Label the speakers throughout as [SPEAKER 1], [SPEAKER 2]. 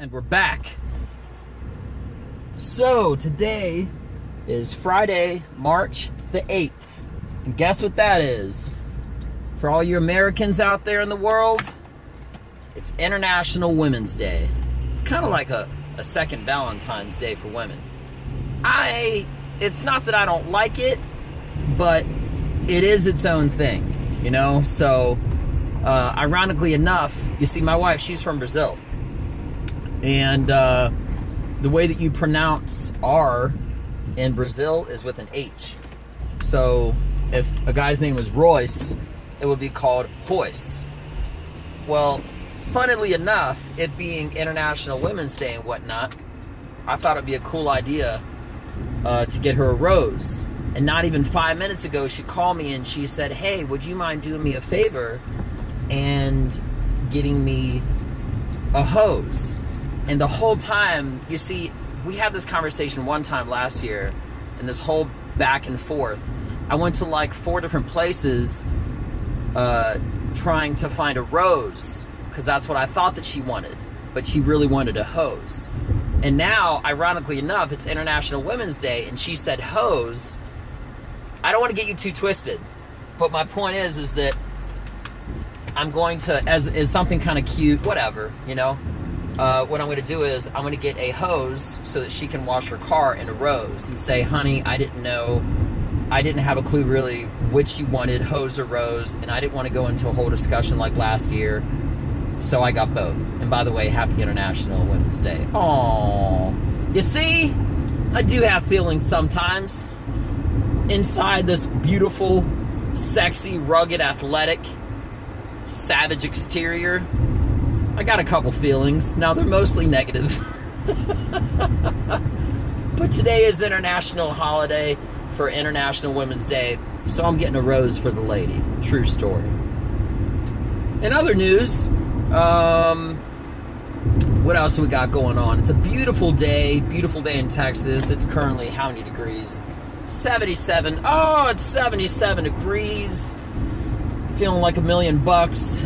[SPEAKER 1] And we're back. So, today is Friday, March the 8th. And guess what that is? For all you Americans out there in the world, it's International Women's Day. It's kind of like a, a second Valentine's Day for women. I, it's not that I don't like it, but it is its own thing, you know? So, uh, ironically enough, you see, my wife, she's from Brazil. And uh, the way that you pronounce R in Brazil is with an H. So if a guy's name was Royce, it would be called Royce. Well, funnily enough, it being International Women's Day and whatnot, I thought it'd be a cool idea uh, to get her a rose. And not even five minutes ago, she called me and she said, Hey, would you mind doing me a favor and getting me a hose? And the whole time, you see, we had this conversation one time last year, and this whole back and forth. I went to like four different places uh, trying to find a rose because that's what I thought that she wanted, but she really wanted a hose. And now, ironically enough, it's International Women's Day, and she said hose. I don't want to get you too twisted, but my point is, is that I'm going to, as, is something kind of cute, whatever, you know, uh, what I'm going to do is I'm going to get a hose so that she can wash her car in a rose and say, honey, I didn't know, I didn't have a clue really which you wanted, hose or rose, and I didn't want to go into a whole discussion like last year, so I got both. And by the way, happy International Women's Day. Aww. You see, I do have feelings sometimes. Inside this beautiful, sexy, rugged, athletic, savage exterior, I got a couple feelings. Now they're mostly negative. but today is international holiday for International Women's Day, so I'm getting a rose for the lady. True story. In other news, um, what else we got going on? It's a beautiful day, beautiful day in Texas. It's currently how many degrees? 77. Oh, it's 77 degrees. Feeling like a million bucks.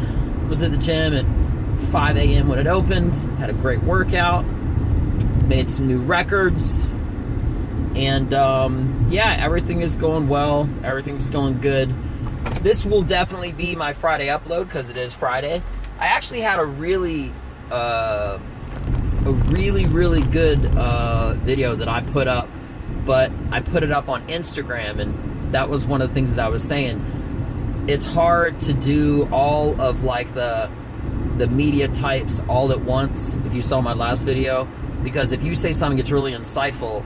[SPEAKER 1] Was at the gym at 5 a.m. when it opened. Had a great workout. Made some new records. And um, yeah, everything is going well. Everything's going good. This will definitely be my Friday upload because it is Friday. I actually had a really, uh, a really, really good uh, video that I put up, but I put it up on Instagram, and that was one of the things that I was saying. It's hard to do all of like the the media types all at once if you saw my last video because if you say something that's really insightful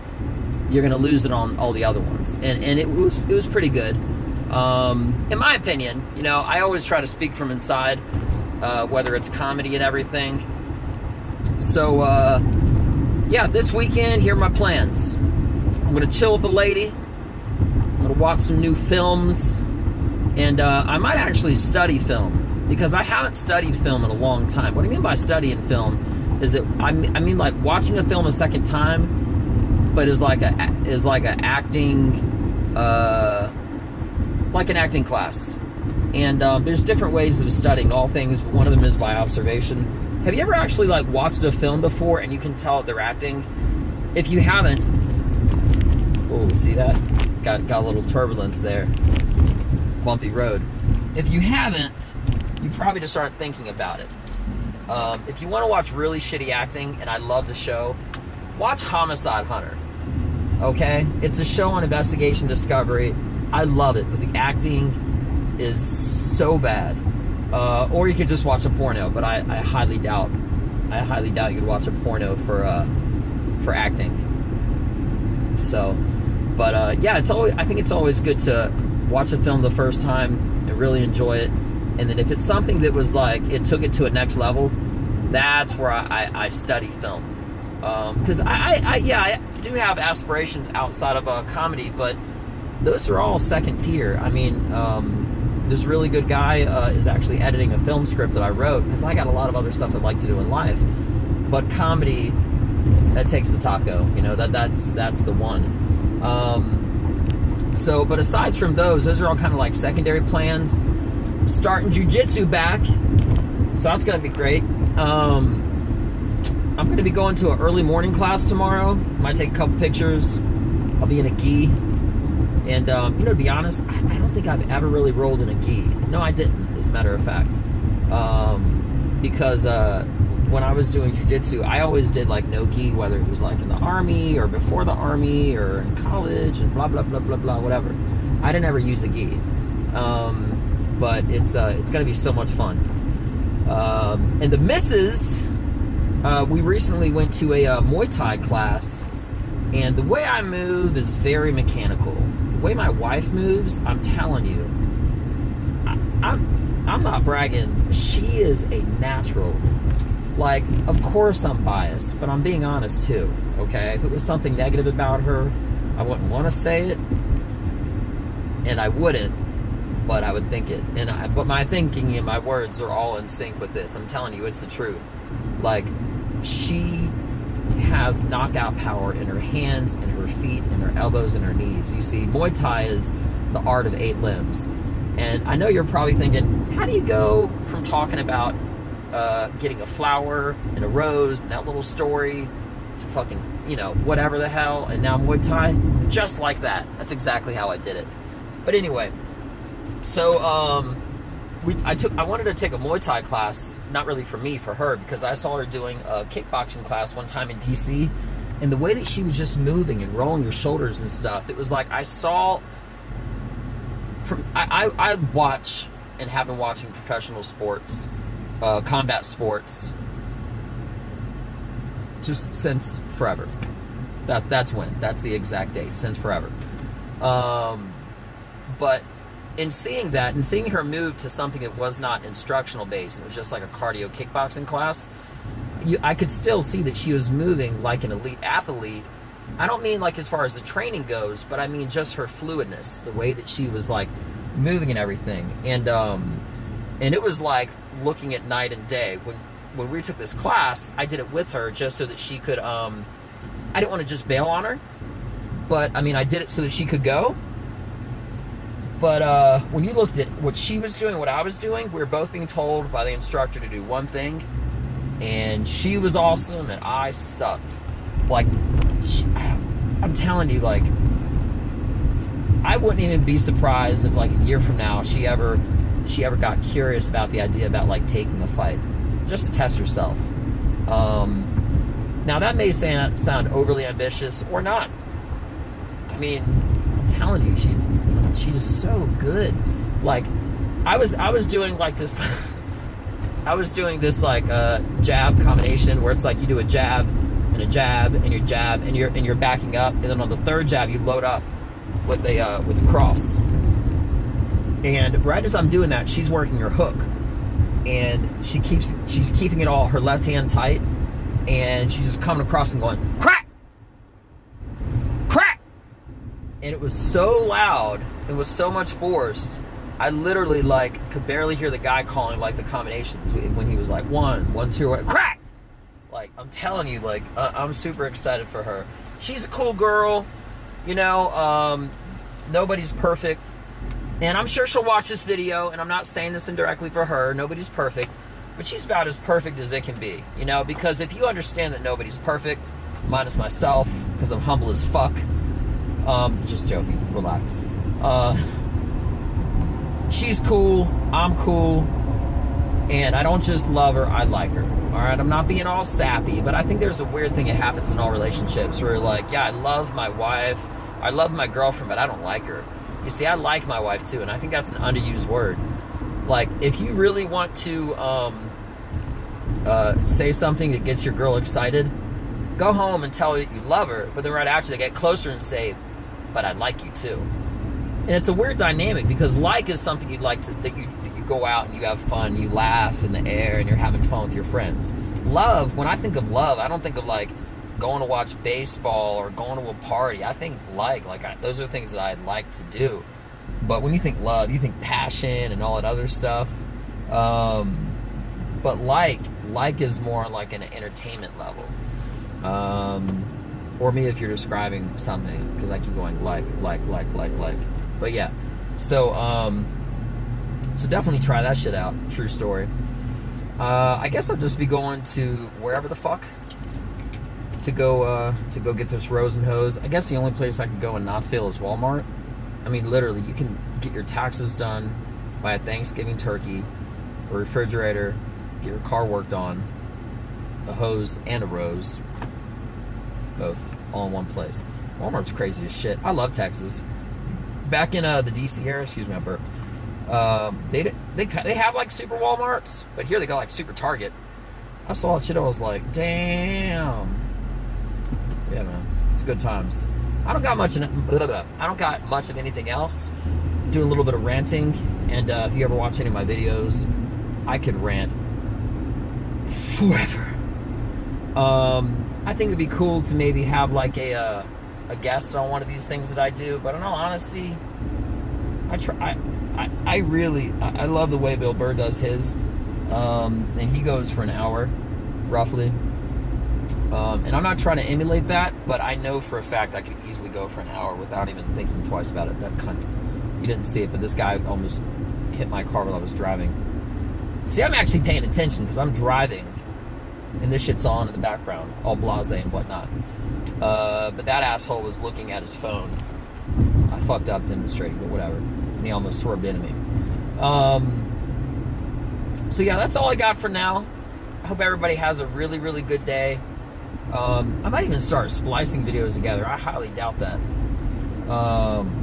[SPEAKER 1] you're going to lose it on all the other ones. And and it was it was pretty good. Um, in my opinion you know i always try to speak from inside uh, whether it's comedy and everything. So uh, yeah this weekend here are my plans. I'm going to chill with a lady. I'm going to watch some new films. And uh, i might actually study film because I haven't studied film in a long time. What I mean by studying film is that I mean, I mean like watching a film a second time, but is like a is like a acting, uh, like an acting class. And um, there's different ways of studying all things. One of them is by observation. Have you ever actually like watched a film before and you can tell they're acting? If you haven't, oh, see that? Got got a little turbulence there. Bumpy road. If you haven't, you probably just aren't thinking about it. Um, if you want to watch really shitty acting, and I love the show, watch Homicide Hunter. Okay? It's a show on investigation discovery. I love it, but the acting is so bad. Uh, or you could just watch a porno, but I, I highly doubt, I highly doubt you'd watch a porno for uh, for acting. So, but uh, yeah, it's always I think it's always good to watch a film the first time and really enjoy it and then if it's something that was like it took it to a next level, that's where I, I, I study film. Because um, I, I, yeah, I do have aspirations outside of a comedy, but those are all second tier. I mean, um, this really good guy uh, is actually editing a film script that I wrote because I got a lot of other stuff I'd like to do in life. But comedy, that takes the taco. You know that that's that's the one. Um, so, but aside from those, those are all kind of like secondary plans starting jujitsu back, so that's gonna be great. Um, I'm to be going to an early morning class tomorrow. Might take a couple pictures. I'll be in a gi. And, um, you know, to be honest, I, I, don't think I've ever really rolled in a gi. No, I didn't, as a matter of fact. Um, because uh, when I was doing jujitsu, I always did like no gi, whether it was like in the army or before the army or in college and blah, blah, blah, blah, blah, whatever. I didn't ever use a gi. Um, but it's, uh, it's going to be so much fun. Um, and the misses, uh, we recently went to a uh, Muay Thai class, and the way I move is very mechanical. The way my wife moves, I'm telling you, I, I'm, I'm not bragging. She is a natural. Like, of course I'm biased, but I'm being honest too, okay? If it was something negative about her, I wouldn't want to say it, and I wouldn't, but I would think it. And I, but my thinking and my words are all in sync with this. I'm telling you, it's the truth. Like, she has knockout power in her hands, in her feet, in her elbows, and her knees. You see, Muay Thai is the art of eight limbs. And I know you're probably thinking, how do you go from talking about uh, getting a flower and a rose and that little story to fucking, you know, whatever the hell, and now Muay Thai? Just like that. That's exactly how I did it. But anyway, so um, we, I took I wanted to take a Muay Thai class, not really for me, for her, because I saw her doing a kickboxing class one time in DC, and the way that she was just moving and rolling her shoulders and stuff, it was like I saw. From I I, I watch and have been watching professional sports, uh, combat sports, just since forever. That's that's when. That's the exact date. Since forever. Um, but in seeing that and seeing her move to something that was not instructional based, it was just like a cardio kickboxing class, you, I could still see that she was moving like an elite athlete. I don't mean like as far as the training goes, but I mean just her fluidness, the way that she was like moving and everything. And um, and it was like looking at night and day. When when we took this class, I did it with her just so that she could. Um, I didn't want to just bail on her, but I mean I did it so that she could go but uh, when you looked at what she was doing, what I was doing, we were both being told by the instructor to do one thing, and she was awesome, and I sucked. Like, she, I'm telling you, like, I wouldn't even be surprised if, like, a year from now, she ever, she ever got curious about the idea about like taking a fight, just to test herself. Um, now that may sound sound overly ambitious or not. I mean, Telling you, she she's so good. Like, I was I was doing like this. I was doing this like uh, jab combination where it's like you do a jab and a jab and your jab and you're and you're backing up, and then on the third jab you load up with a uh, with a cross. And right as I'm doing that, she's working her hook, and she keeps she's keeping it all her left hand tight, and she's just coming across and going crack and it was so loud and with so much force i literally like could barely hear the guy calling like the combinations when he was like one one two one, crack! Like i'm telling you like uh, i'm super excited for her. She's a cool girl you know um, nobody's perfect and i'm sure she'll watch this video and i'm not saying this indirectly for her nobody's perfect but she's about as perfect as it can be you know because if you understand that nobody's perfect minus myself because i'm humble as fuck um, just joking. Relax. Uh, she's cool. I'm cool. And I don't just love her, I like her. All right, I'm not being all sappy, but I think there's a weird thing that happens in all relationships where like, yeah, I love my wife, I love my girlfriend, but I don't like her. You see, I like my wife too, and I think that's an underused word. Like, if you really want to um, uh, say something that gets your girl excited, go home and tell her that you love her, but then right after they get closer and say, but I like you too. And it's a weird dynamic because like is something you'd like to that you that you go out and you have fun, you laugh in the air, and you're having fun with your friends. Love, when I think of love, I don't think of like going to watch baseball or going to a party. I think like like I, those are things that I like to do. But when you think love, you think passion and all that other stuff. Um, but like like is more like an entertainment level. Um, or me if you're describing something because I keep going like, like, like, like, like. But yeah, so um, so definitely try that shit out. True story. Uh, I guess I'll just be going to wherever the fuck to go uh, to go get this rose and hose. I guess the only place I could go and not fail is Walmart. I mean, literally, you can get your taxes done by a Thanksgiving turkey, a refrigerator, get your car worked on, a hose and a rose, both all in one place. Walmart's crazy as shit. I love Texas. Back in uh, the DC area, excuse me, I burped. Um, they they they have like super WalMarts, but here they got like super Target. I saw that shit. I was like, damn. Yeah, man, it's good times. I don't got much. In, I don't got much of anything else. Do a little bit of ranting, and uh, if you ever watch any of my videos, I could rant forever. Um, I think it'd be cool to maybe have like a uh, a guest on one of these things that I do. But in all honesty, I try. I, I, I really I love the way Bill Burr does his, um, and he goes for an hour, roughly. Um, and I'm not trying to emulate that, but I know for a fact I could easily go for an hour without even thinking twice about it. That cunt. You didn't see it, but this guy almost hit my car while I was driving. See, I'm actually paying attention because I'm driving, and this shit's on in the background, all blase and whatnot. Uh, but that asshole was looking at his phone. I fucked up demonstrating, but whatever. And he almost swerved into me. Um, so yeah, that's all I got for now. I hope everybody has a really, really good day. Um, I might even start splicing videos together. I highly doubt that. Um,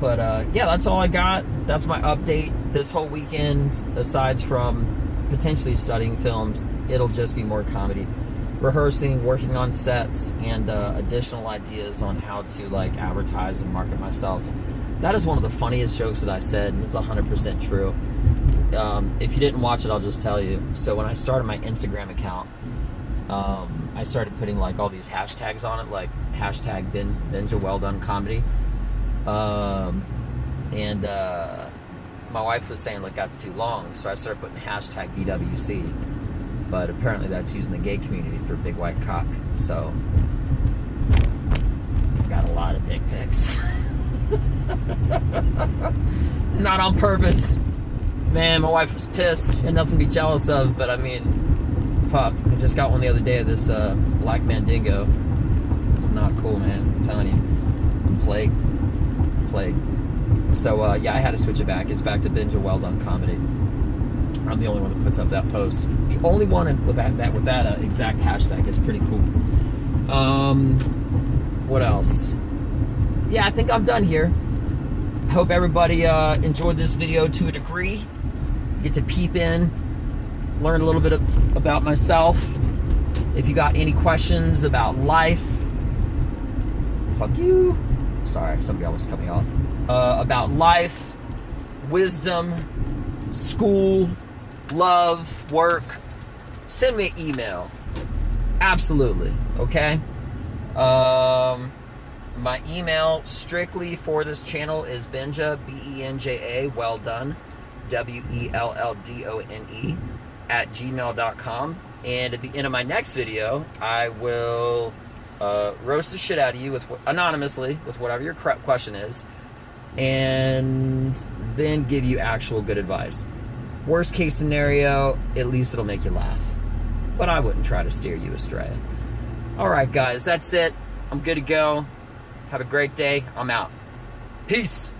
[SPEAKER 1] but uh, yeah, that's all I got. That's my update this whole weekend. Aside from potentially studying films, it'll just be more comedy, rehearsing, working on sets, and uh, additional ideas on how to like advertise and market myself. That is one of the funniest jokes that I said, and it's 100% true. Um, if you didn't watch it, I'll just tell you. So when I started my Instagram account, um, I started putting like all these hashtags on it, like hashtag bin, Benja well done comedy. Um, and uh, my wife was saying like that's too long, so I started putting hashtag BWC. But apparently that's using the gay community for big white cock. So got a lot of dick pics. Not on purpose. Man, my wife was pissed. Had nothing to be jealous of, but I mean, fuck. I just got one the other day of this uh, black mandingo. It's not cool, man. I'm telling you. I'm plagued. Plagued. So, uh, yeah, I had to switch it back. It's back to Benja well done comedy. I'm the only one that puts up that post. The only one with that, that with that uh, exact hashtag. It's pretty cool. Um, what else? Yeah, I think I'm done here. Hope everybody uh, enjoyed this video to a degree. Get to peep in, learn a little bit of, about myself. If you got any questions about life, fuck you. Sorry, somebody almost cut me off. Uh, about life, wisdom, school, love, work, send me email. Absolutely. Okay. Um, my email strictly for this channel is Benja, B E N J A, well done, W E L L D O N E, at gmail.com. And at the end of my next video, I will uh, roast the shit out of you with anonymously with whatever your question is, and then give you actual good advice. Worst case scenario, at least it'll make you laugh. But I wouldn't try to steer you astray. All right, guys, that's it. I'm good to go. Have a great day. I'm out. Peace.